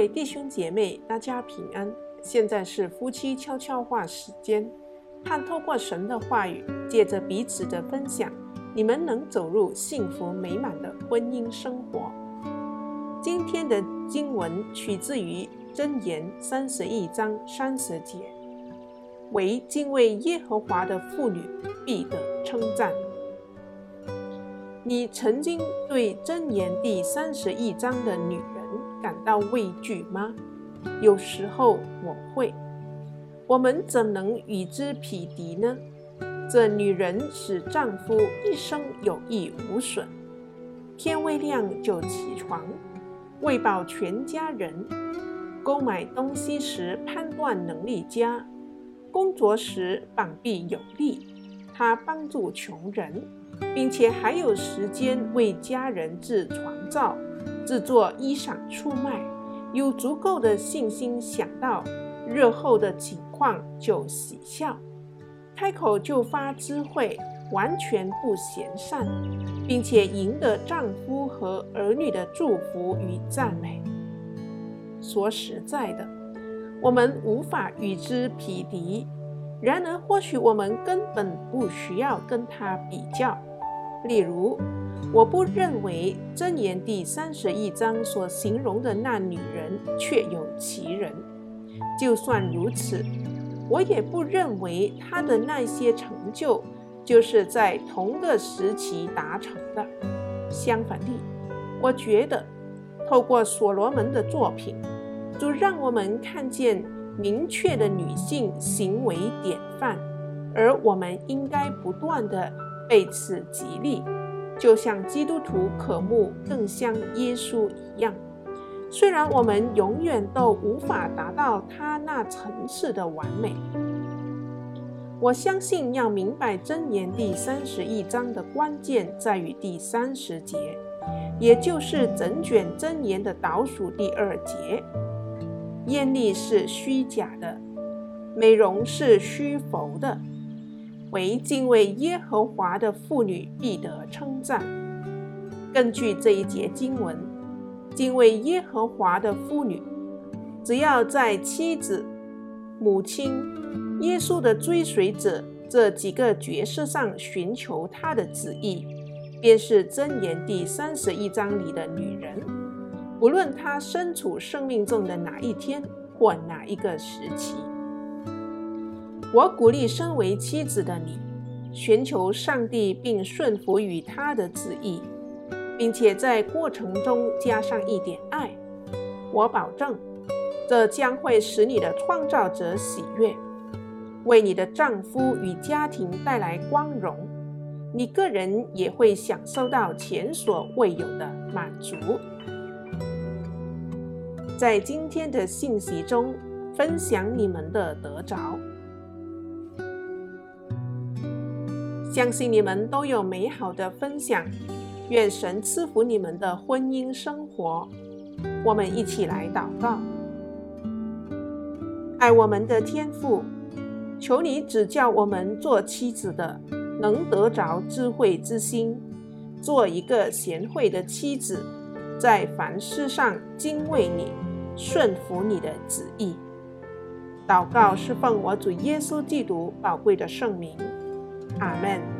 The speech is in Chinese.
位弟兄姐妹，大家平安。现在是夫妻悄悄话时间，盼透过神的话语，借着彼此的分享，你们能走入幸福美满的婚姻生活。今天的经文取自于箴言三十一章三十节，为敬畏耶和华的妇女必得称赞。你曾经对箴言第三十一章的女人感到畏惧吗？有时候我会。我们怎能与之匹敌呢？这女人使丈夫一生有益无损，天未亮就起床，喂饱全家人，购买东西时判断能力佳，工作时膀臂有力，她帮助穷人。并且还有时间为家人制床罩、制作衣裳出卖，有足够的信心想到日后的情况就喜笑，开口就发智慧，完全不嫌善，并且赢得丈夫和儿女的祝福与赞美。说实在的，我们无法与之匹敌，然而或许我们根本不需要跟他比较。例如，我不认为箴言第三十一章所形容的那女人确有其人。就算如此，我也不认为她的那些成就就是在同个时期达成的。相反地，我觉得透过所罗门的作品，就让我们看见明确的女性行为典范，而我们应该不断地。被此激励，就像基督徒渴慕更像耶稣一样。虽然我们永远都无法达到他那层次的完美，我相信要明白箴言第三十一章的关键在于第三十节，也就是整卷箴言的倒数第二节。艳丽是虚假的，美容是虚浮的。为敬畏耶和华的妇女必得称赞。根据这一节经文，敬畏耶和华的妇女，只要在妻子、母亲、耶稣的追随者这几个角色上寻求他的旨意，便是箴言第三十一章里的女人。不论她身处生命中的哪一天或哪一个时期。我鼓励身为妻子的你，寻求上帝并顺服于他的旨意，并且在过程中加上一点爱。我保证，这将会使你的创造者喜悦，为你的丈夫与家庭带来光荣。你个人也会享受到前所未有的满足。在今天的信息中，分享你们的得着。相信你们都有美好的分享，愿神赐福你们的婚姻生活。我们一起来祷告：爱我们的天父，求你指教我们做妻子的，能得着智慧之心，做一个贤惠的妻子，在凡事上敬畏你，顺服你的旨意。祷告是奉我主耶稣基督宝贵的圣名。阿门。